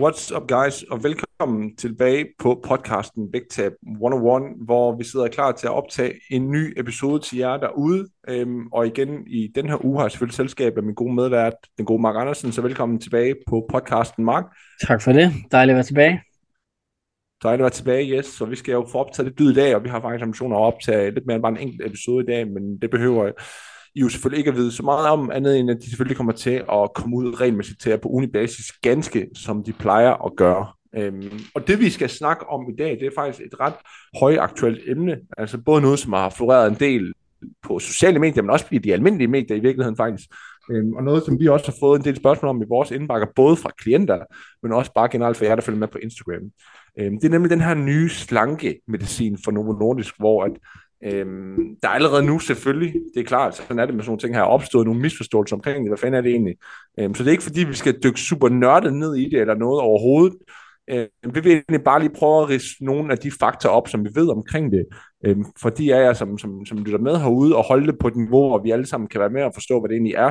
What's up guys, og velkommen tilbage på podcasten Vægtab 101, hvor vi sidder klar til at optage en ny episode til jer derude. Øhm, og igen i den her uge har jeg selvfølgelig selskab af min gode medvært, den gode Mark Andersen, så velkommen tilbage på podcasten Mark. Tak for det, dejligt at være tilbage. Dejligt at være tilbage, yes. Så vi skal jo få optaget lidt dyd i dag, og vi har faktisk ambitioner at optage lidt mere end bare en enkelt episode i dag, men det behøver i jo selvfølgelig ikke at vide så meget om, andet end at de selvfølgelig kommer til at komme ud regelmæssigt til på unibasis, ganske som de plejer at gøre. Øhm, og det vi skal snakke om i dag, det er faktisk et ret højaktuelt emne, altså både noget, som har floreret en del på sociale medier, men også i de almindelige medier i virkeligheden faktisk. Øhm, og noget, som vi også har fået en del spørgsmål om i vores indbakker, både fra klienter, men også bare generelt for jer, der følger med på Instagram. Øhm, det er nemlig den her nye slanke medicin for Novo Nordisk, hvor at, øhm, der er allerede nu selvfølgelig, det er klart, sådan er det med sådan nogle ting her, opstået nogle misforståelser omkring det, hvad fanden er det egentlig? Øhm, så det er ikke fordi, vi skal dykke super nørdet ned i det, eller noget overhovedet. Øhm, vi vil egentlig bare lige prøve at rise nogle af de fakta op, som vi ved omkring det, øhm, for de er jer, som, som, som lytter med herude, og holde det på et niveau, hvor vi alle sammen kan være med og forstå, hvad det egentlig er,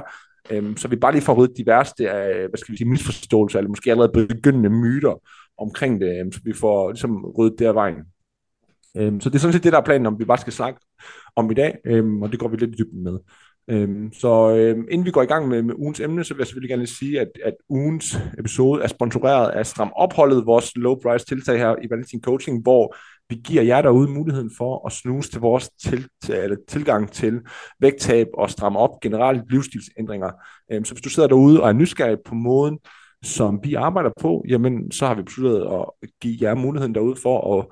Øhm, så vi bare lige får ryddet de værste af, hvad skal vi sige, misforståelser, eller måske allerede begyndende myter omkring det, øhm, så vi får ligesom ryddet det af vejen. Øhm, så det er sådan set det, der er planen, om vi bare skal snakke om i dag, øhm, og det går vi lidt i dybden med. Øhm, så øhm, inden vi går i gang med, med ugens emne, så vil jeg selvfølgelig gerne sige, at, at ugens episode er sponsoreret af Stram Opholdet, vores low price tiltag her i Valentin Coaching, hvor vi giver jer derude muligheden for at snuse til vores til, til, eller tilgang til vægttab og stramme op generelt livsstilsændringer. Øhm, så hvis du sidder derude og er nysgerrig på måden, som vi arbejder på, jamen så har vi besluttet at give jer muligheden derude for at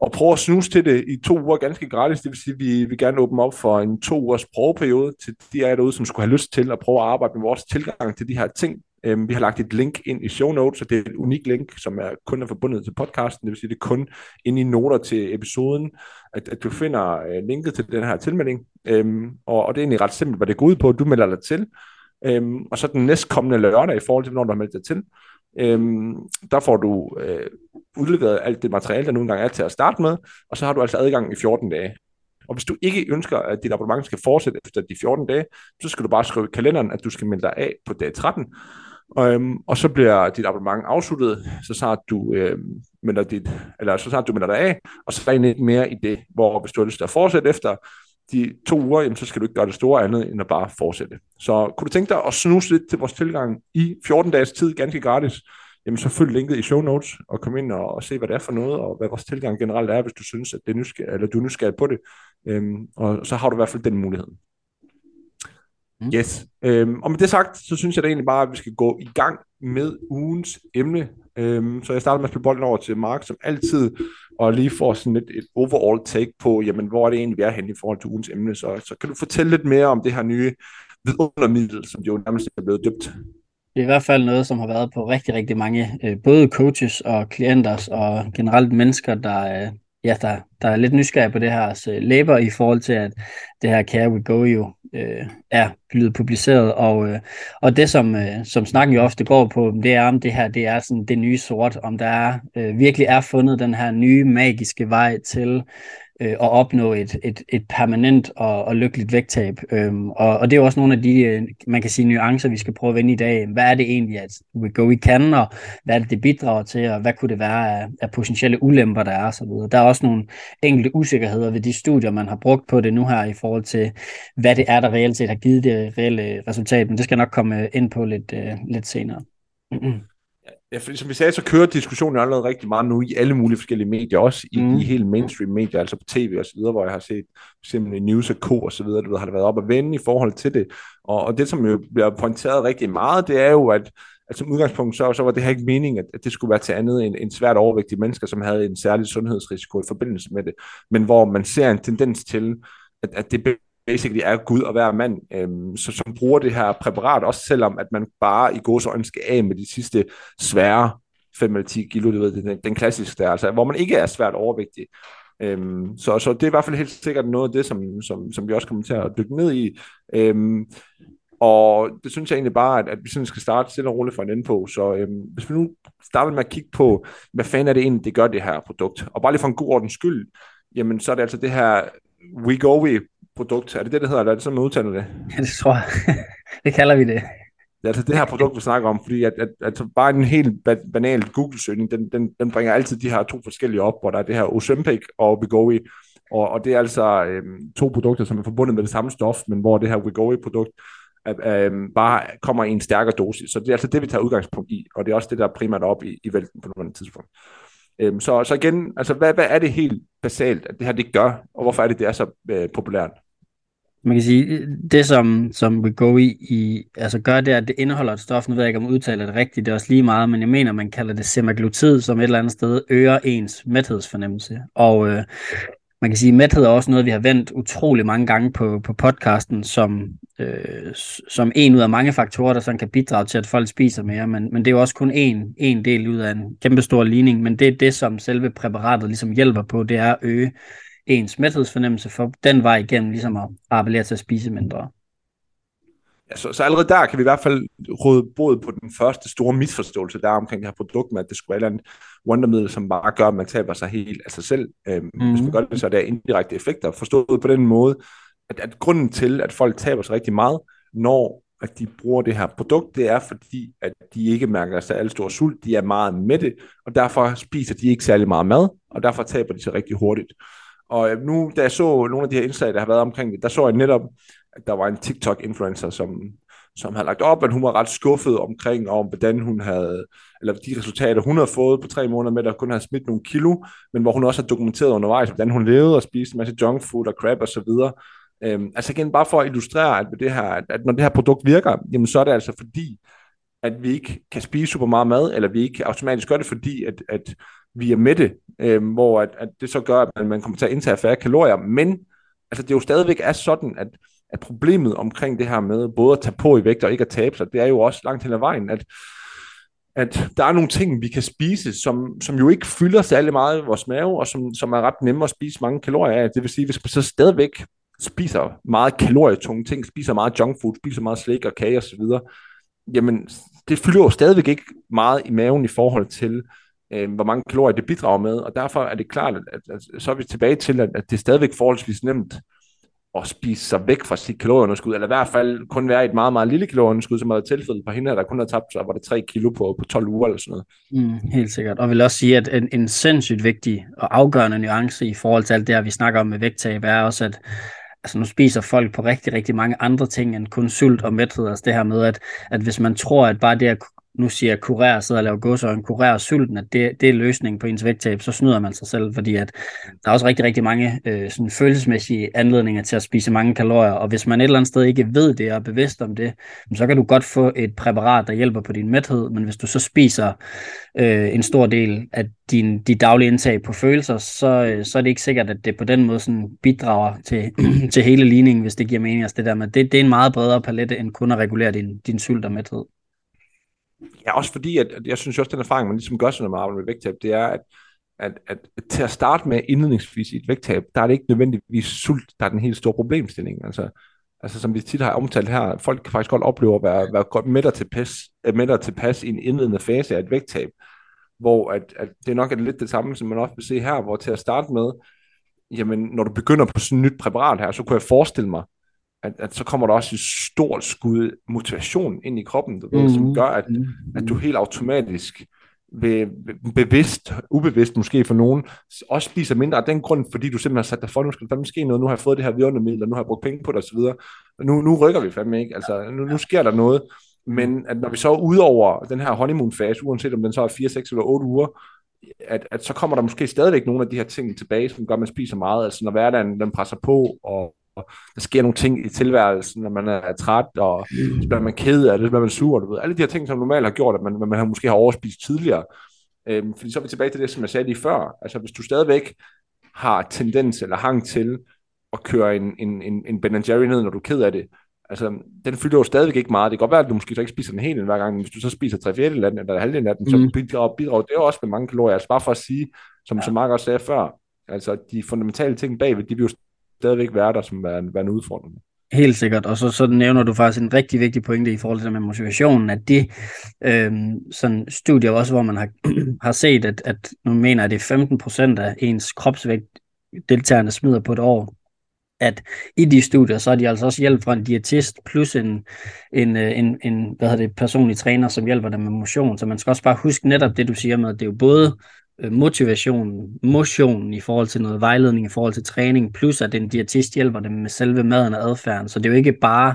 og prøve at snuse til det i to uger ganske gratis. Det vil sige, at vi vil gerne åbne op for en to ugers prøveperiode til de af derude, som skulle have lyst til at prøve at arbejde med vores tilgang til de her ting. Øhm, vi har lagt et link ind i show notes, og det er et unikt link, som er kun er forbundet til podcasten. Det vil sige, det er kun inde i noter til episoden, at, at du finder øh, linket til den her tilmelding. Øhm, og, og det er egentlig ret simpelt, hvad det går ud på. Du melder dig til, øhm, og så den næstkommende lørdag i forhold til, når du har meldt dig til, øhm, der får du øh, udleveret alt det materiale, der nu engang er til at starte med, og så har du altså adgang i 14 dage. Og hvis du ikke ønsker, at dit abonnement skal fortsætte efter de 14 dage, så skal du bare skrive i kalenderen, at du skal melde dig af på dag 13. Øhm, og så bliver dit abonnement afsluttet, så snart du øh, melder dit, eller så snart du melder dig af, og så er der ikke mere i det, hvor hvis du har lyst til at fortsætte efter de to uger, jamen, så skal du ikke gøre det store andet, end at bare fortsætte. Så kunne du tænke dig at snuse lidt til vores tilgang i 14 dages tid, ganske gratis, jamen så følg linket i show notes, og kom ind og, og se, hvad det er for noget, og hvad vores tilgang generelt er, hvis du synes, at det er nysgerrig, eller du er nysgerrig på det. Øhm, og så har du i hvert fald den mulighed. Mm. Yes. Øhm, og med det sagt, så synes jeg da egentlig bare, at vi skal gå i gang med ugens emne. Øhm, så jeg starter med at spille bolden over til Mark, som altid, og lige får sådan et, et overall take på, jamen, hvor er det egentlig, vi er henne i forhold til ugens emne. Så, så kan du fortælle lidt mere om det her nye vidundermiddel, som jo nærmest er blevet døbt. Det er i hvert fald noget, som har været på rigtig, rigtig mange, øh, både coaches og klienter og generelt mennesker, der, ja, der, der er lidt nysgerrig på det her altså, læber i forhold til, at det her Care We Go jo øh, er blevet publiceret, og, øh, og det som, øh, som snakken jo ofte går på, det er om det her, det er sådan det nye sort, om der er, øh, virkelig er fundet den her nye magiske vej til øh, at opnå et, et, et permanent og, og lykkeligt vægttab. Øhm, og, og det er også nogle af de, øh, man kan sige, nuancer, vi skal prøve at vende i dag. Hvad er det egentlig, at We Go We Can, og hvad er det, det bidrager til, og hvad kunne det være af, af potentielle ulemper, der er, osv. Der er også nogle enkelte usikkerheder ved de studier, man har brugt på det nu her, i forhold til, hvad det er, der reelt set har givet det reelle resultat, men det skal jeg nok komme øh, ind på lidt, øh, lidt senere. Ja, for som vi sagde, så kører diskussionen allerede rigtig meget nu i alle mulige forskellige medier, også i, mm. i helt mainstream medier, altså på tv og så videre, hvor jeg har set simpelthen News og Co. og så videre, du ved, har det været op at vende i forhold til det. Og, og det, som jo bliver pointeret rigtig meget, det er jo, at altså som udgangspunkt, så, så var det her ikke meningen, at, at det skulle være til andet end, end svært overvægtige mennesker, som havde en særlig sundhedsrisiko i forbindelse med det, men hvor man ser en tendens til, at, at det basically er Gud og hver mand, øhm, så, som bruger det her præparat, også selvom at man bare i gåsøjne skal af med de sidste svære 5 eller 10 kilo, du ved, den, den klassiske der, altså, hvor man ikke er svært overvægtig. Øhm, så, så det er i hvert fald helt sikkert noget af det, som, som, som vi også kommer til at dykke ned i. Øhm, og det synes jeg egentlig bare, at, at vi sådan skal starte stille og roligt for en ende på. Så øhm, hvis vi nu starter med at kigge på, hvad fanden er det egentlig, det gør det her produkt? Og bare lige for en god ordens skyld, jamen så er det altså det her Wegovy produkt. Er det det, det hedder, eller er det sådan, man udtaler det? Ja, det tror jeg. det kalder vi det. Det er altså det her produkt, vi snakker om, fordi at, at, at bare en helt banal Google-søgning, den, den, den bringer altid de her to forskellige op, hvor der er det her Ozempic og Wegovy, og, og det er altså øhm, to produkter, som er forbundet med det samme stof, men hvor det her Wegovy-produkt øhm, bare kommer i en stærkere dosis. Så det er altså det, vi tager udgangspunkt i, og det er også det, der er primært op i, i vælten på nuværende tidspunkt. Øhm, så, så igen, altså hvad, hvad er det helt basalt, at det her det gør, og hvorfor er det, det er så øh, populært? Man kan sige, det som, som vi går i, i, altså gør det, at det indeholder et stof, nu ved jeg ikke, om jeg udtaler det rigtigt, det er også lige meget, men jeg mener, man kalder det semaglutid, som et eller andet sted øger ens mæthedsfornemmelse. Og øh, man kan sige, at mæthed er også noget, vi har vendt utrolig mange gange på, på podcasten, som, øh, som en ud af mange faktorer, der sådan kan bidrage til, at folk spiser mere. Men, men det er jo også kun en, en del ud af en kæmpe stor ligning. Men det er det, som selve præparatet ligesom hjælper på, det er at øge ens mæthedsfornemmelse for den vej igennem ligesom at appellere til at spise mindre. Ja, så, så allerede der kan vi i hvert fald råde både på den første store misforståelse, der er omkring det her produkt med, at det skulle være et wondermiddel, som bare gør, at man taber sig helt af sig selv. Øhm, mm. Hvis man gør det, så er der indirekte effekter. Forstået på den måde, at, at grunden til, at folk taber sig rigtig meget, når at de bruger det her produkt, det er fordi, at de ikke mærker sig alle stor sult, de er meget mætte, og derfor spiser de ikke særlig meget mad, og derfor taber de sig rigtig hurtigt. Og øh, nu, da jeg så nogle af de her indslag, der har været omkring det, der så jeg netop, at der var en TikTok-influencer, som, som havde lagt op, at hun var ret skuffet omkring, om hvordan hun havde, eller de resultater, hun havde fået på tre måneder med, at kun havde smidt nogle kilo, men hvor hun også har dokumenteret undervejs, hvordan hun levede og spiste en masse junk food og crap og så videre. Øhm, altså igen, bare for at illustrere, at, det her, at, at når det her produkt virker, jamen så er det altså fordi, at vi ikke kan spise super meget mad, eller vi ikke automatisk gør det, fordi at, at via Mette, øh, hvor at, at det så gør, at man kommer til at indtage færre kalorier, men altså, det jo stadigvæk er sådan, at, at problemet omkring det her med både at tage på i vægt og ikke at tabe sig, det er jo også langt hen ad vejen, at, at der er nogle ting, vi kan spise, som, som jo ikke fylder særlig meget i vores mave, og som, som er ret nemme at spise mange kalorier af. Det vil sige, hvis man så stadigvæk spiser meget kalorietunge ting, spiser meget junk food, spiser meget slik og kage osv., jamen det fylder jo stadigvæk ikke meget i maven i forhold til, øh, hvor mange kalorier det bidrager med, og derfor er det klart, at, at, at så er vi tilbage til, at, at det er stadigvæk forholdsvis nemt at spise sig væk fra sit kalorieunderskud, eller i hvert fald kun være et meget, meget lille kalorieunderskud, som har været tilfældet på hende, der kun har tabt sig, var det 3 kilo på, på 12 uger eller sådan noget. Mm, helt sikkert. Og vil også sige, at en, en sindssygt vigtig og afgørende nuance i forhold til alt det her, vi snakker om med vægttab, er også, at altså nu spiser folk på rigtig, rigtig mange andre ting end kun sult og mæthed. Altså det her med, at, at hvis man tror, at bare det at nu siger jeg kurere, sidder og laver godsøjne, kurere sulten, at det, det er løsningen på ens vægttab, så snyder man sig selv, fordi at der er også rigtig, rigtig mange øh, sådan følelsesmæssige anledninger til at spise mange kalorier, og hvis man et eller andet sted ikke ved det og er bevidst om det, så kan du godt få et præparat, der hjælper på din mæthed, men hvis du så spiser øh, en stor del af din, de daglige indtag på følelser, så, øh, så er det ikke sikkert, at det på den måde sådan bidrager til, til hele ligningen, hvis det giver mening. Altså det, der med, det, det er en meget bredere palette, end kun at regulere din, din sult og mæthed. Ja, også fordi, at, at jeg synes også, at den erfaring, man ligesom gør sådan, når man arbejder med vægttab, det er, at, at, at, at til at starte med indledningsvis i et vægttab, der er det ikke nødvendigvis sult, der er den helt store problemstilling. Altså, altså som vi tit har omtalt her, folk kan faktisk godt opleve at være, være godt mætter tilpas, øh, mætter tilpas i en indledende fase af et vægttab, hvor at, at det nok er lidt det samme, som man også vil se her, hvor til at starte med, jamen når du begynder på sådan et nyt præparat her, så kunne jeg forestille mig, at, at så kommer der også et stort skud motivation ind i kroppen, du ved, mm. som gør, at, at du helt automatisk vil, bevidst, ubevidst måske for nogen, også spiser mindre af den grund, fordi du simpelthen har sat dig for, nu skal der ske noget, nu har jeg fået det her vidundermiddel, og nu har jeg brugt penge på det osv. Nu, nu rykker vi fandme ikke, altså nu, nu sker der noget, men at når vi så er ude over den her honeymoon-fase, uanset om den så er 4, 6 eller 8 uger, at, at så kommer der måske stadigvæk nogle af de her ting tilbage, som gør, at man spiser meget, altså når hverdagen den presser på, og der sker nogle ting i tilværelsen, når man er træt, og så bliver man ked af det, så bliver man sur, du ved. Alle de her ting, som normalt har gjort, at man, man har måske har overspist tidligere. Øhm, fordi så er vi tilbage til det, som jeg sagde lige før. Altså, hvis du stadigvæk har tendens eller hang til at køre en, en, en, en Ben Jerry ned, når du er ked af det. Altså, den fylder jo stadigvæk ikke meget. Det kan godt være, at du måske så ikke spiser den helt hver gang, men hvis du så spiser tre fjerde af den, eller halvdelen af den, mm. så bidrager, bidrager det også med mange kalorier. Altså bare for at sige, som, ja. som Mark også sagde før, altså de fundamentale ting bagved, de jo stadigvæk være der som være, være en udfordring. Helt sikkert, og så, så nævner du faktisk en rigtig vigtig pointe i forhold til det med motivationen, at det øh, sådan studier også, hvor man har, har set, at, at nu mener at det er 15% af ens kropsvægt, deltagerne smider på et år, at i de studier, så er de altså også hjælp fra en diætist, plus en, en, øh, en, en hvad hedder det, personlig træner, som hjælper dem med motion. Så man skal også bare huske netop det, du siger med, at det er jo både øh, motivation, motion i forhold til noget vejledning, i forhold til træning, plus at en diætist hjælper dem med selve maden og adfærden. Så det er jo ikke bare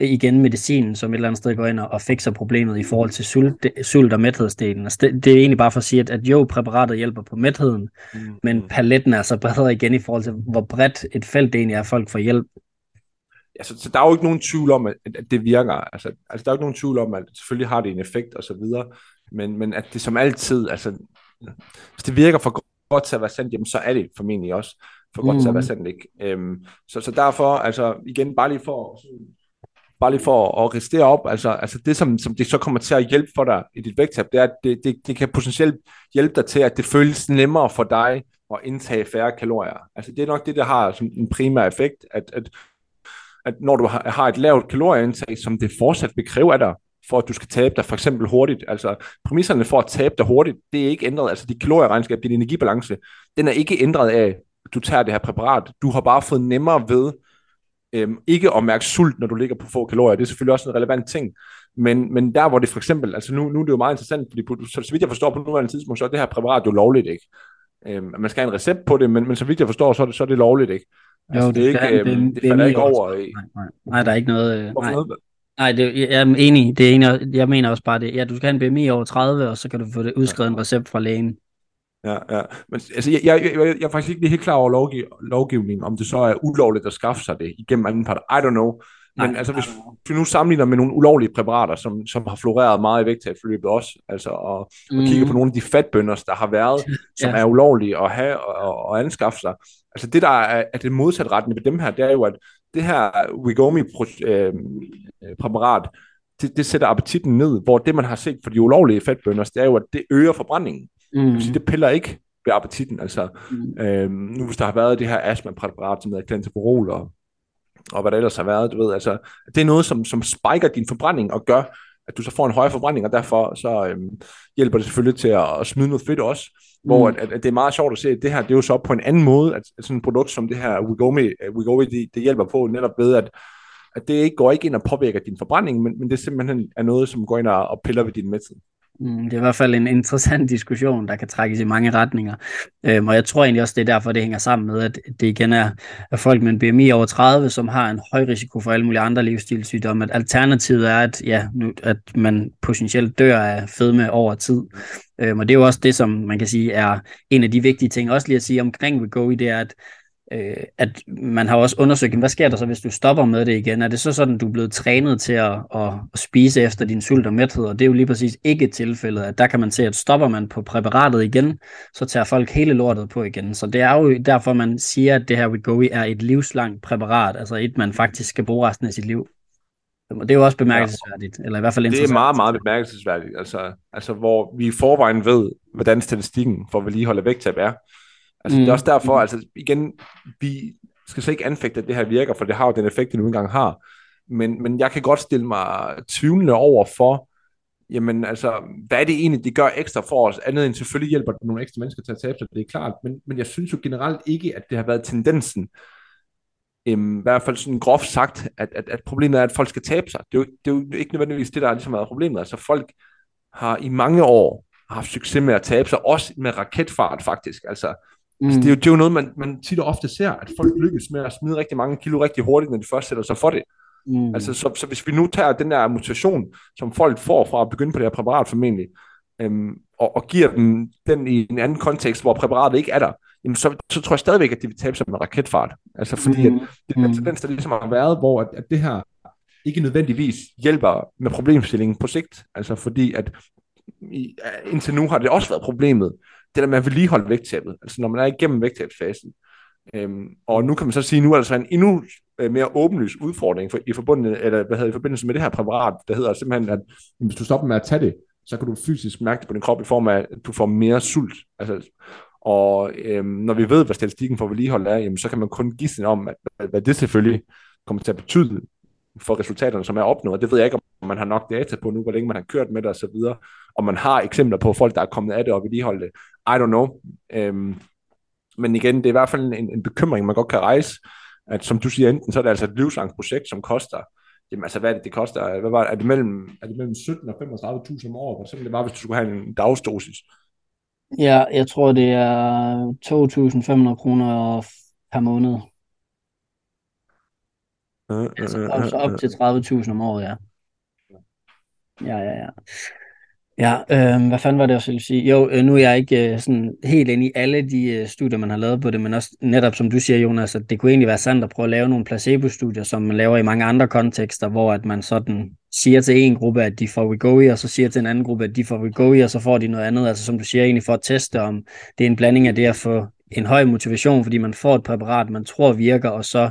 igen medicinen, som et eller andet sted går ind og, fikser problemet i forhold til sult, sult og mæthedsdelen. Altså det, det er egentlig bare for at sige, at, at jo, præparatet hjælper på mætheden, mm. men paletten er så bredere igen i forhold til, hvor bredt et felt det egentlig er, at folk får hjælp. Ja, så, så der er jo ikke nogen tvivl om, at, at det virker. Altså, altså, der er jo ikke nogen tvivl om, at selvfølgelig har det en effekt og så videre, men, men at det som altid, altså, hvis det virker for godt til at være sandt, jamen så er det formentlig også for godt mm. til at være mm. sandt, ikke? Øhm, så, så derfor, altså igen, bare lige for bare lige for at restere op, altså, altså det, som, som det så kommer til at hjælpe for dig i dit vægttab, det er, at det, det, det kan potentielt hjælpe dig til, at det føles nemmere for dig at indtage færre kalorier. Altså det er nok det, der har som en primær effekt, at, at, at når du har, har et lavt kalorieindtag, som det fortsat vil kræve af dig, for at du skal tabe dig for eksempel hurtigt. Altså præmisserne for at tabe dig hurtigt, det er ikke ændret. Altså dit kalorieregnskab, din energibalance, den er ikke ændret af, at du tager det her præparat. Du har bare fået nemmere ved Øhm, ikke at mærke sult, når du ligger på få kalorier, det er selvfølgelig også en relevant ting. Men, men der, hvor det for eksempel, altså nu, nu er det jo meget interessant, fordi på, så, så vidt jeg forstår på nuværende tidspunkt, så er det her præparat jo lovligt, ikke? Øhm, man skal have en recept på det, men, men så vidt jeg forstår, så er det, så er det lovligt, ikke? Altså, jo, det, det, er ikke, øhm, det, det falder ikke over. Nej, nej, nej, der er ikke noget... Øh, nej. Nej, det, jeg er enig. Det er enig, jeg mener også bare det. Ja, du skal have en BMI over 30, og så kan du få det udskrevet en recept fra lægen. Ja, ja. Men altså, jeg, jeg, jeg, jeg er faktisk ikke helt klar over lovgiv, lovgivningen, om det så er ulovligt at skaffe sig det igennem anden part. I don't know. Men Nej, altså, hvis vi nu sammenligner med nogle ulovlige præparater, som, som har floreret meget i vægttabsforløbet også, altså, og, mm. og kigger på nogle af de fatbønder, der har været, som ja. er ulovlige at have og, og anskaffe sig. Altså det, der er, er det modsatte retning ved dem her, det er jo, at det her Wigomi-præparat, øh, det, det sætter appetitten ned, hvor det, man har set for de ulovlige fatbønder, det er jo, at det øger forbrændingen. Mm. Det, sige, det piller ikke ved appetitten. Altså, mm. øhm, nu hvis der har været det her astma-præparat, som hedder Clentoprol, og, og hvad der ellers har været, du ved, altså, det er noget, som, som spiker din forbrænding og gør, at du så får en højere forbrænding, og derfor så øhm, hjælper det selvfølgelig til at, at smide noget fedt også, mm. hvor at, at, det er meget sjovt at se, at det her, det er jo så på en anden måde, at, at sådan et produkt som det her Wegomi, Wegomi det, det hjælper på netop ved, at, at det ikke går ikke ind og påvirker din forbrænding, men, men det simpelthen er noget, som går ind og, og piller ved din mæthed. Mm, det er i hvert fald en interessant diskussion, der kan trækkes i mange retninger. Øhm, og jeg tror egentlig også, det er derfor, det hænger sammen med, at det igen er, at folk med en BMI over 30, som har en høj risiko for alle mulige andre livsstilssygdomme. At alternativet er, at, ja, nu, at man potentielt dør af fedme over tid. Øhm, og det er jo også det, som man kan sige er en af de vigtige ting. Også lige at sige omkring Wegovy, det er, at øh, at man har også undersøgt, hvad sker der så, hvis du stopper med det igen? Er det så sådan, du er blevet trænet til at, at, at spise efter din sult og mæthed? Og det er jo lige præcis ikke tilfældet, at der kan man se, at stopper man på præparatet igen, så tager folk hele lortet på igen. Så det er jo derfor, man siger, at det her Wegovy er et livslangt præparat, altså et, man faktisk skal bruge resten af sit liv. Det er jo også bemærkelsesværdigt, ja. eller i hvert fald interessant. Det er meget, meget bemærkelsesværdigt, altså, altså hvor vi i forvejen ved, hvordan statistikken for vedligehold af vægttab er. Altså, mm. det er også derfor, altså igen, vi skal så ikke anfægte, at det her virker, for det har jo den effekt, det nu engang har. Men, men jeg kan godt stille mig tvivlende over for, jamen altså, hvad er det egentlig, det gør ekstra for os, andet end selvfølgelig hjælper det nogle ekstra mennesker til at tabe sig, det er klart, men, men jeg synes jo generelt ikke, at det har været tendensen, øhm, i hvert fald sådan groft sagt, at, at, at problemet er, at folk skal tabe sig. Det er, jo, det er jo ikke nødvendigvis det, der er ligesom været problemet. Altså folk har i mange år haft succes med at tabe sig, også med raketfart faktisk. Altså, Mm. Altså, det, er jo, det er jo noget, man, man tit og ofte ser, at folk lykkes med at smide rigtig mange kilo rigtig hurtigt, når de først sætter sig for det. Mm. Altså, så, så hvis vi nu tager den der motivation, som folk får fra at begynde på det her præparat formentlig, øhm, og, og giver dem den i en anden kontekst, hvor præparatet ikke er der, jamen så, så tror jeg stadigvæk, at de vil tabe sig med raketfart. Altså fordi mm. at det er den tendens, der ligesom har været, hvor at, at det her ikke nødvendigvis hjælper med problemstillingen på sigt. Altså fordi at i, indtil nu har det også været problemet, det der med at vedligeholde vægttabet, altså når man er igennem vægttabsfasen, Øhm, og nu kan man så sige, nu er der så en endnu øh, mere åbenlys udfordring for, i, forbundet, eller, hvad hedder, i forbindelse med det her præparat, der hedder simpelthen, at hvis du stopper med at tage det, så kan du fysisk mærke det på din krop i form af, at du får mere sult. Altså, og øhm, når vi ved, hvad statistikken for vedligehold er, jamen, så kan man kun gisne om, at, hvad det selvfølgelig kommer til at betyde for resultaterne, som er opnået. Det ved jeg ikke, om man har nok data på nu, hvor længe man har kørt med det og så videre. Og man har eksempler på folk, der er kommet af det og vedligeholdt det. I don't know. Øhm, men igen, det er i hvert fald en, en bekymring, man godt kan rejse, at som du siger, enten så er det altså et livslangt projekt, som koster, jamen altså hvad er det, det koster? Hvad var, er, det mellem, er det mellem 17 og 35.000 om året? Så det var, hvis du skulle have en dagsdosis. Ja, jeg tror, det er 2.500 kroner per måned. Uh, altså, altså op til 30.000 om året, ja. Ja, ja, ja. Ja, øh, hvad fanden var det, jeg ville sige? Jo, øh, nu er jeg ikke øh, sådan helt inde i alle de øh, studier, man har lavet på det, men også netop som du siger, Jonas, at det kunne egentlig være sandt at prøve at lave nogle placebo-studier, som man laver i mange andre kontekster, hvor at man sådan siger til en gruppe, at de får Wegovy, og så siger til en anden gruppe, at de får Wegovy, og så får de noget andet. Altså som du siger, egentlig for at teste, om det er en blanding af det at få en høj motivation, fordi man får et præparat, man tror virker, og så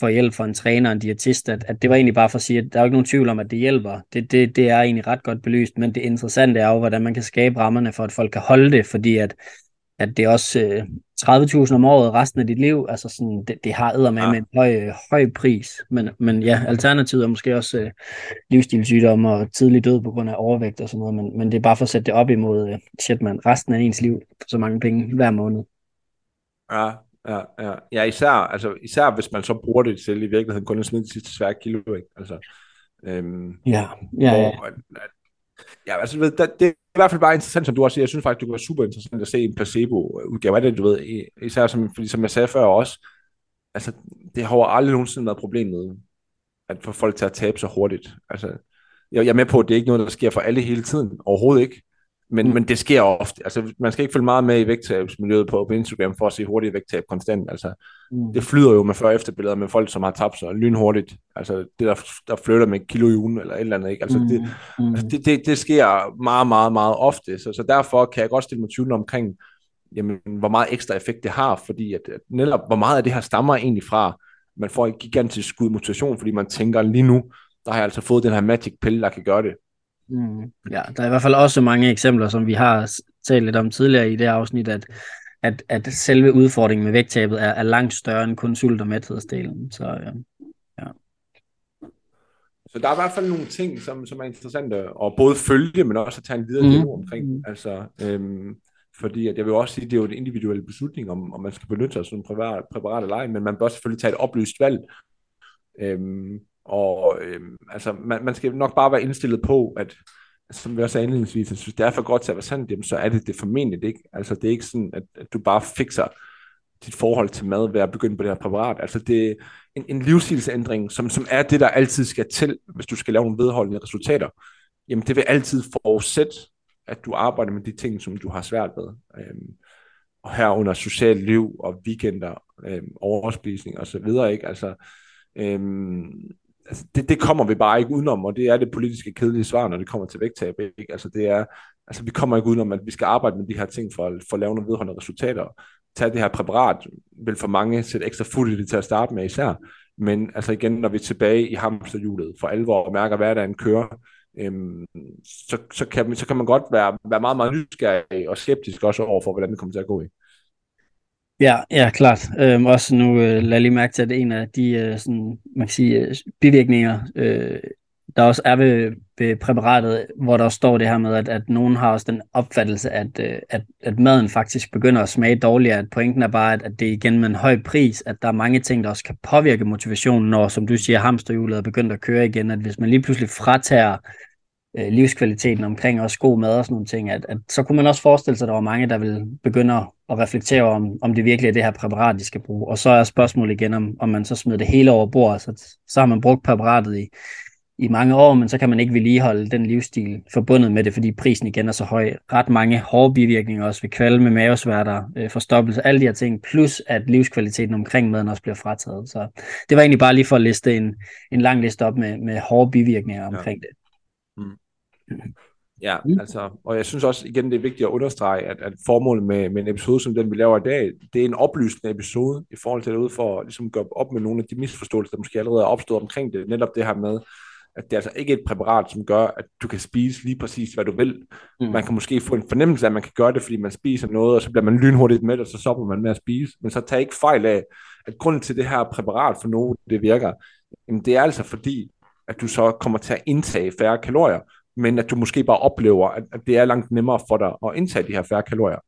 får hjælp fra en træner og en diætist, at, at det var egentlig bare for at sige, at der er jo ikke nogen tvivl om, at det hjælper. Det, det, det er egentlig ret godt belyst, men det interessante er jo, hvordan man kan skabe rammerne for, at folk kan holde det, fordi at, at det er også øh, 30.000 om året resten af dit liv, altså sådan, det, det har æder med, ja. med en høj, høj pris, men, men ja, alternativet er måske også øh, livsstilssygdomme og tidlig død på grund af overvægt og sådan noget, men, men det er bare for at sætte det op imod, øh, shit man, resten af ens liv, så mange penge hver måned. Ja, ja, ja. ja især, altså, især hvis man så bruger det til i virkeligheden kun at smide de sidste svære kilo, ikke? Altså, øhm, ja, ja, ja. Hvor, ja, altså, ved, det, det er i hvert fald bare interessant, som du også siger. Jeg synes faktisk, det kunne være super interessant at se en placebo-udgave af det, du ved. Især som, fordi, som jeg sagde før også, altså, det har jo aldrig nogensinde været problemet, at få folk til at tabe så hurtigt. Altså, jeg, jeg er med på, at det er ikke noget, der sker for alle hele tiden. Overhovedet ikke. Men, mm. men det sker ofte. Altså, man skal ikke følge meget med i vægttabsmiljøet på, på Instagram for at se hurtigt vægttab konstant. Altså, mm. Det flyder jo med før- efterbilleder med folk, som har tabt sig lynhurtigt. Altså, det der, der flytter med kilo i ugen eller et eller andet. Ikke? Altså, mm. Det, mm. altså det, det, det, sker meget, meget, meget ofte. Så, så derfor kan jeg godt stille mig tvivl omkring, jamen, hvor meget ekstra effekt det har, fordi at, at netop, hvor meget af det her stammer egentlig fra, man får en gigantisk skud motivation, fordi man tænker lige nu, der har jeg altså fået den her magic pille, der kan gøre det. Mm. Ja, der er i hvert fald også mange eksempler, som vi har talt lidt om tidligere i det afsnit, at, at, at selve udfordringen med vægttabet er, er langt større end kun sult- og mæthedsdelen. Så, ja. ja. Så der er i hvert fald nogle ting, som, som er interessante at både følge, men også at tage en videre mm. omkring. Altså, øhm, fordi at jeg vil også sige, at det er jo en individuel beslutning, om, om man skal benytte sig af sådan en præparat, præparat eller ej, men man bør selvfølgelig tage et oplyst valg. Øhm, og øhm, altså, man, man skal nok bare være indstillet på, at altså, som vi også sagde indledningsvis, at hvis det er for godt til at være sandt, jamen, så er det det formentlig ikke. Altså det er ikke sådan, at, at du bare fikser dit forhold til mad ved at begynde på det her præparat. Altså det er en, en livsstilsændring, som, som er det, der altid skal til, hvis du skal lave nogle vedholdende resultater. Jamen det vil altid forudsætte, at du arbejder med de ting, som du har svært ved. Øhm, og herunder socialt liv og weekender, øhm, overspisning og så videre, ikke? Altså, øhm, altså det, det kommer vi bare ikke udenom, og det er det politiske kedelige svar, når det kommer til vægttab. Ikke? Altså, det er, altså vi kommer ikke udenom, at vi skal arbejde med de her ting for, for at lave nogle vedholdende resultater. Tag det her præparat vil for mange sætte ekstra fuld i det til at starte med især. Men altså igen, når vi er tilbage i hamsterhjulet for alvor og mærker, hvad der en kører, øhm, så, så, kan, så kan man godt være, være meget, meget nysgerrig og skeptisk også over for, hvordan det kommer til at gå i. Ja, ja, klart. Øhm, også nu øh, lad lige mærke til, at en af de øh, sådan, man kan sige, øh, bivirkninger, øh, der også er ved, ved præparatet, hvor der også står det her med, at, at nogen har også den opfattelse, at, øh, at, at maden faktisk begynder at smage dårligere. At pointen er bare, at, at det er igen med en høj pris, at der er mange ting, der også kan påvirke motivationen, når, som du siger, hamsterhjulet er begyndt at køre igen. At hvis man lige pludselig fratager øh, livskvaliteten omkring også god mad og sådan nogle ting, at, at så kunne man også forestille sig, at der var mange, der vil begynde at reflektere om, om det virkelig er det her præparat, de skal bruge. Og så er spørgsmålet igen, om, om man så smider det hele over bord, så, så har man brugt præparatet i, i mange år, men så kan man ikke vedligeholde den livsstil forbundet med det, fordi prisen igen er så høj. Ret mange hårde bivirkninger også ved kvalme, mavesværter, øh, forstoppelse, alle de her ting, plus at livskvaliteten omkring maden også bliver frataget. Så det var egentlig bare lige for at liste en, en lang liste op med, med hårde bivirkninger omkring ja. det. Ja, mm. altså, og jeg synes også igen, det er vigtigt at understrege, at, at formålet med, med en episode som den, vi laver i dag, det er en oplysende episode i forhold til det ud for at ligesom gøre op med nogle af de misforståelser, der måske allerede er opstået omkring det. Netop det her med, at det er altså ikke et præparat, som gør, at du kan spise lige præcis, hvad du vil. Mm. Man kan måske få en fornemmelse af, at man kan gøre det, fordi man spiser noget, og så bliver man lynhurtigt med, og så stopper man med at spise. Men så tag ikke fejl af, at grunden til det her præparat for nogen, det virker, jamen det er altså fordi, at du så kommer til at indtage færre kalorier, men at du måske bare oplever, at, at det er langt nemmere for dig at indtage de her færre kalorier.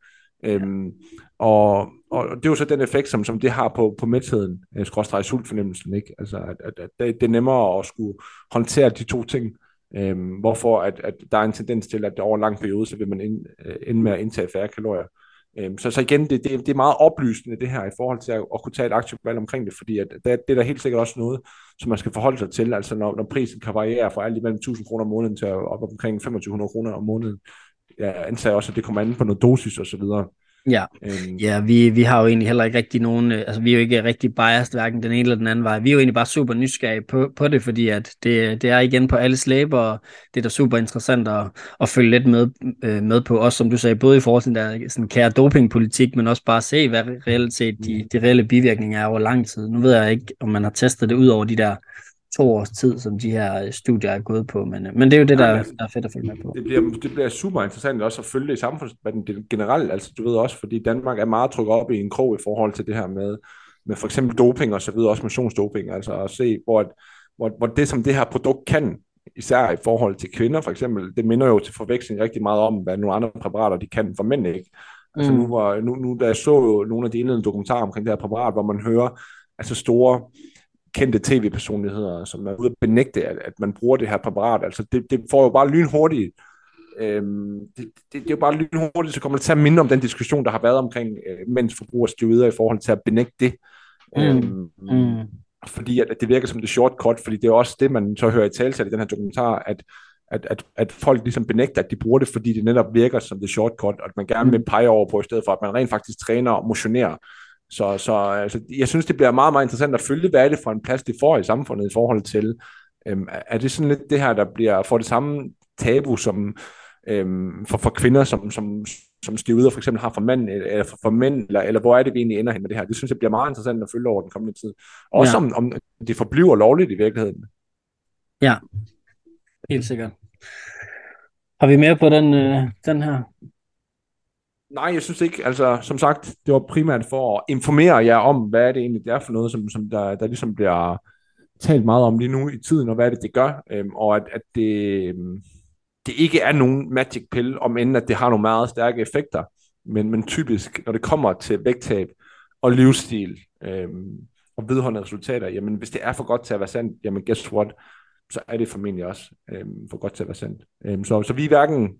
Øhm, og, og det er jo så den effekt, som, som det har på, på mætheden, øh, skråstrej sultfornemmelsen, ikke? Altså, at, at, at det, er nemmere at skulle håndtere de to ting, øhm, hvorfor at, at der er en tendens til, at over en lang periode, så vil man ind, øh, ende med at indtage færre kalorier. Øhm, så, så igen, det, det, det er meget oplysende det her i forhold til at, at kunne tage et aktivt valg omkring det, fordi at det, det er der helt sikkert også noget, som man skal forholde sig til, altså når, når prisen kan variere fra alt imellem 1000 kroner om måneden til op omkring 2500 kroner om måneden. Jeg antager også, at det kommer an på noget dosis og så videre. Ja, øhm. ja vi, vi har jo egentlig heller ikke rigtig nogen, øh, altså vi er jo ikke rigtig biased, hverken den ene eller den anden vej. Vi er jo egentlig bare super nysgerrige på, på det, fordi at det, det er igen på alle slæber, og det er da super interessant at, at følge lidt med, øh, med på, også som du sagde, både i forhold til den der sådan kære dopingpolitik, men også bare se, hvad reelt set de, de reelle bivirkninger er over lang tid. Nu ved jeg ikke, om man har testet det ud over de der to års tid, som de her studier er gået på, men, men det er jo det, der, ja, altså, der er fedt at følge med på. Det bliver, det bliver super interessant også at følge det i samfundsdebatten generelt, altså du ved også, fordi Danmark er meget trukket op i en krog i forhold til det her med, med for eksempel doping og så videre, også motionsdoping, altså at se, hvor, hvor, hvor det som det her produkt kan, især i forhold til kvinder for eksempel, det minder jo til forveksling rigtig meget om, hvad nogle andre præparater de kan for mænd ikke. Altså mm. nu, var, nu, nu da jeg så jo nogle af de indledende dokumentarer omkring det her præparat, hvor man hører altså store kendte tv-personligheder, som er ude at benægte, at, at man bruger det her præparat. Altså det, det får jo bare lynhurtigt, øhm, det, det, det er jo bare lynhurtigt, så kommer det til at minde om den diskussion, der har været omkring øh, mænds forbrug af steroider i forhold til at benægte det. Mm. Øhm, mm. Fordi at, at det virker som det shortcut, fordi det er også det, man så hører i talsat i den her dokumentar, at at, at, at folk ligesom benægter, at de bruger det, fordi det netop virker som det shortcut, og at man gerne vil mm. pege over på, i stedet for at man rent faktisk træner og motionerer. Så, så altså, jeg synes, det bliver meget, meget interessant at følge, hvad er det for en plads, det får i samfundet i forhold til, øhm, er det sådan lidt det her, der bliver for det samme tabu som øhm, for, for kvinder, som, som, som stivuder for eksempel har for mænd, eller for, for mænd, eller, eller hvor er det, vi egentlig ender hen med det her? Det synes jeg bliver meget interessant at følge over den kommende tid. Også ja. om, om det forbliver lovligt i virkeligheden. Ja, helt sikkert. Har vi mere på den, øh, den her? Nej, jeg synes ikke. Altså, som sagt, det var primært for at informere jer om, hvad det egentlig er for noget, som, som der, der ligesom bliver talt meget om lige nu i tiden, og hvad det, det gør, øhm, og at, at det, øhm, det ikke er nogen magic pill, om end at det har nogle meget stærke effekter, men, men typisk, når det kommer til vægttab og livsstil øhm, og vedholdende resultater, jamen hvis det er for godt til at være sandt, jamen guess what, så er det formentlig også øhm, for godt til at være sandt. Øhm, så, så vi er hverken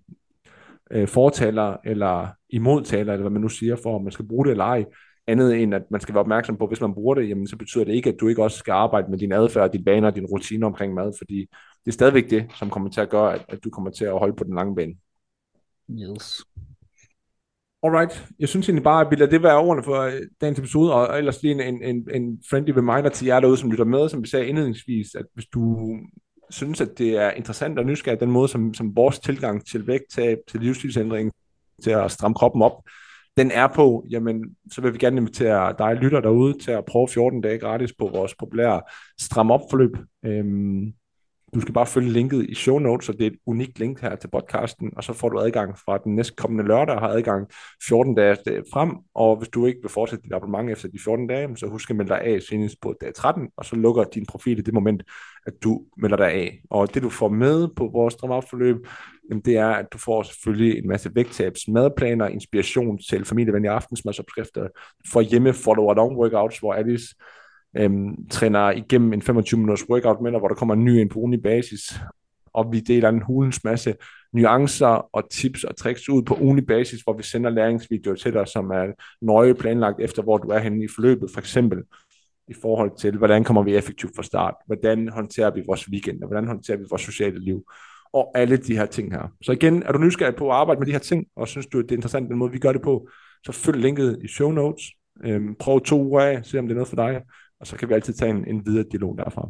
øh, fortaler eller imodtaler, eller hvad man nu siger, for om man skal bruge det eller ej, andet end at man skal være opmærksom på, hvis man bruger det, jamen så betyder det ikke, at du ikke også skal arbejde med din adfærd, din vaner og din rutiner omkring mad, fordi det er stadigvæk det, som kommer til at gøre, at, at du kommer til at holde på den lange bane. Yes. Alright, jeg synes egentlig bare, at vi lader det være ordene for øh, dagens episode, og ellers lige en, en, en friendly reminder til jer derude, som lytter med, som vi sagde indledningsvis, at hvis du synes, at det er interessant og nysgerrigt, den måde, som, som vores tilgang til vægttab, til livsstilsændring, til at stramme kroppen op, den er på, jamen, så vil vi gerne invitere dig, lytter derude, til at prøve 14 dage gratis på vores populære stram op forløb. Øhm, du skal bare følge linket i show notes, og det er et unikt link her til podcasten, og så får du adgang fra den næste kommende lørdag, og har adgang 14 dage øh, frem, og hvis du ikke vil fortsætte dit abonnement efter de 14 dage, så husk at melde dig af senest på dag 13, og så lukker din profil i det moment, at du melder dig af. Og det du får med på vores drømmeopforløb, det er, at du får selvfølgelig en masse vægttabs, madplaner, inspiration til familievenlige aftensmadsopskrifter, for hjemme follow along workouts, hvor Alice øhm, træner igennem en 25 minutters workout med dig, hvor der kommer en ny en på ugenlig basis, og vi deler en hulens masse nuancer og tips og tricks ud på ugenlig basis, hvor vi sender læringsvideoer til dig, som er nøje planlagt efter, hvor du er henne i forløbet, for eksempel i forhold til, hvordan kommer vi effektivt fra start, hvordan håndterer vi vores weekend, og hvordan håndterer vi vores sociale liv, og alle de her ting her. Så igen, er du nysgerrig på at arbejde med de her ting, og synes du, det er interessant den måde, vi gør det på, så følg linket i show notes, øhm, prøv to uger af, se om det er noget for dig, og så kan vi altid tage en, en videre dialog derfra.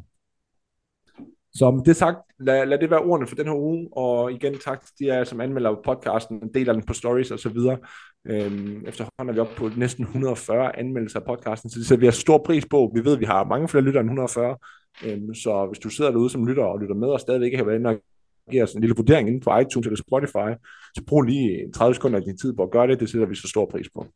Så med det sagt, lad, lad det være ordene for den her uge, og igen tak til de af som anmelder podcasten, deler den på stories og så videre. Øhm, efterhånden er vi oppe på næsten 140 anmeldelser af podcasten, så det sætter vi har stor pris på. Vi ved, at vi har mange flere lyttere end 140, øhm, så hvis du sidder derude som lytter og lytter med og stadigvæk ikke har været inde og giver os en lille vurdering inden for iTunes eller Spotify, så brug lige 30 sekunder af din tid på at gøre det. Det sætter vi så stor pris på.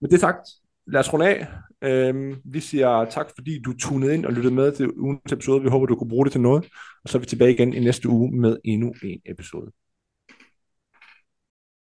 Med det sagt, lad os runde af. Øhm, vi siger tak, fordi du tunede ind og lyttede med til ugens episode. Vi håber, du kunne bruge det til noget. Og så er vi tilbage igen i næste uge med endnu en episode.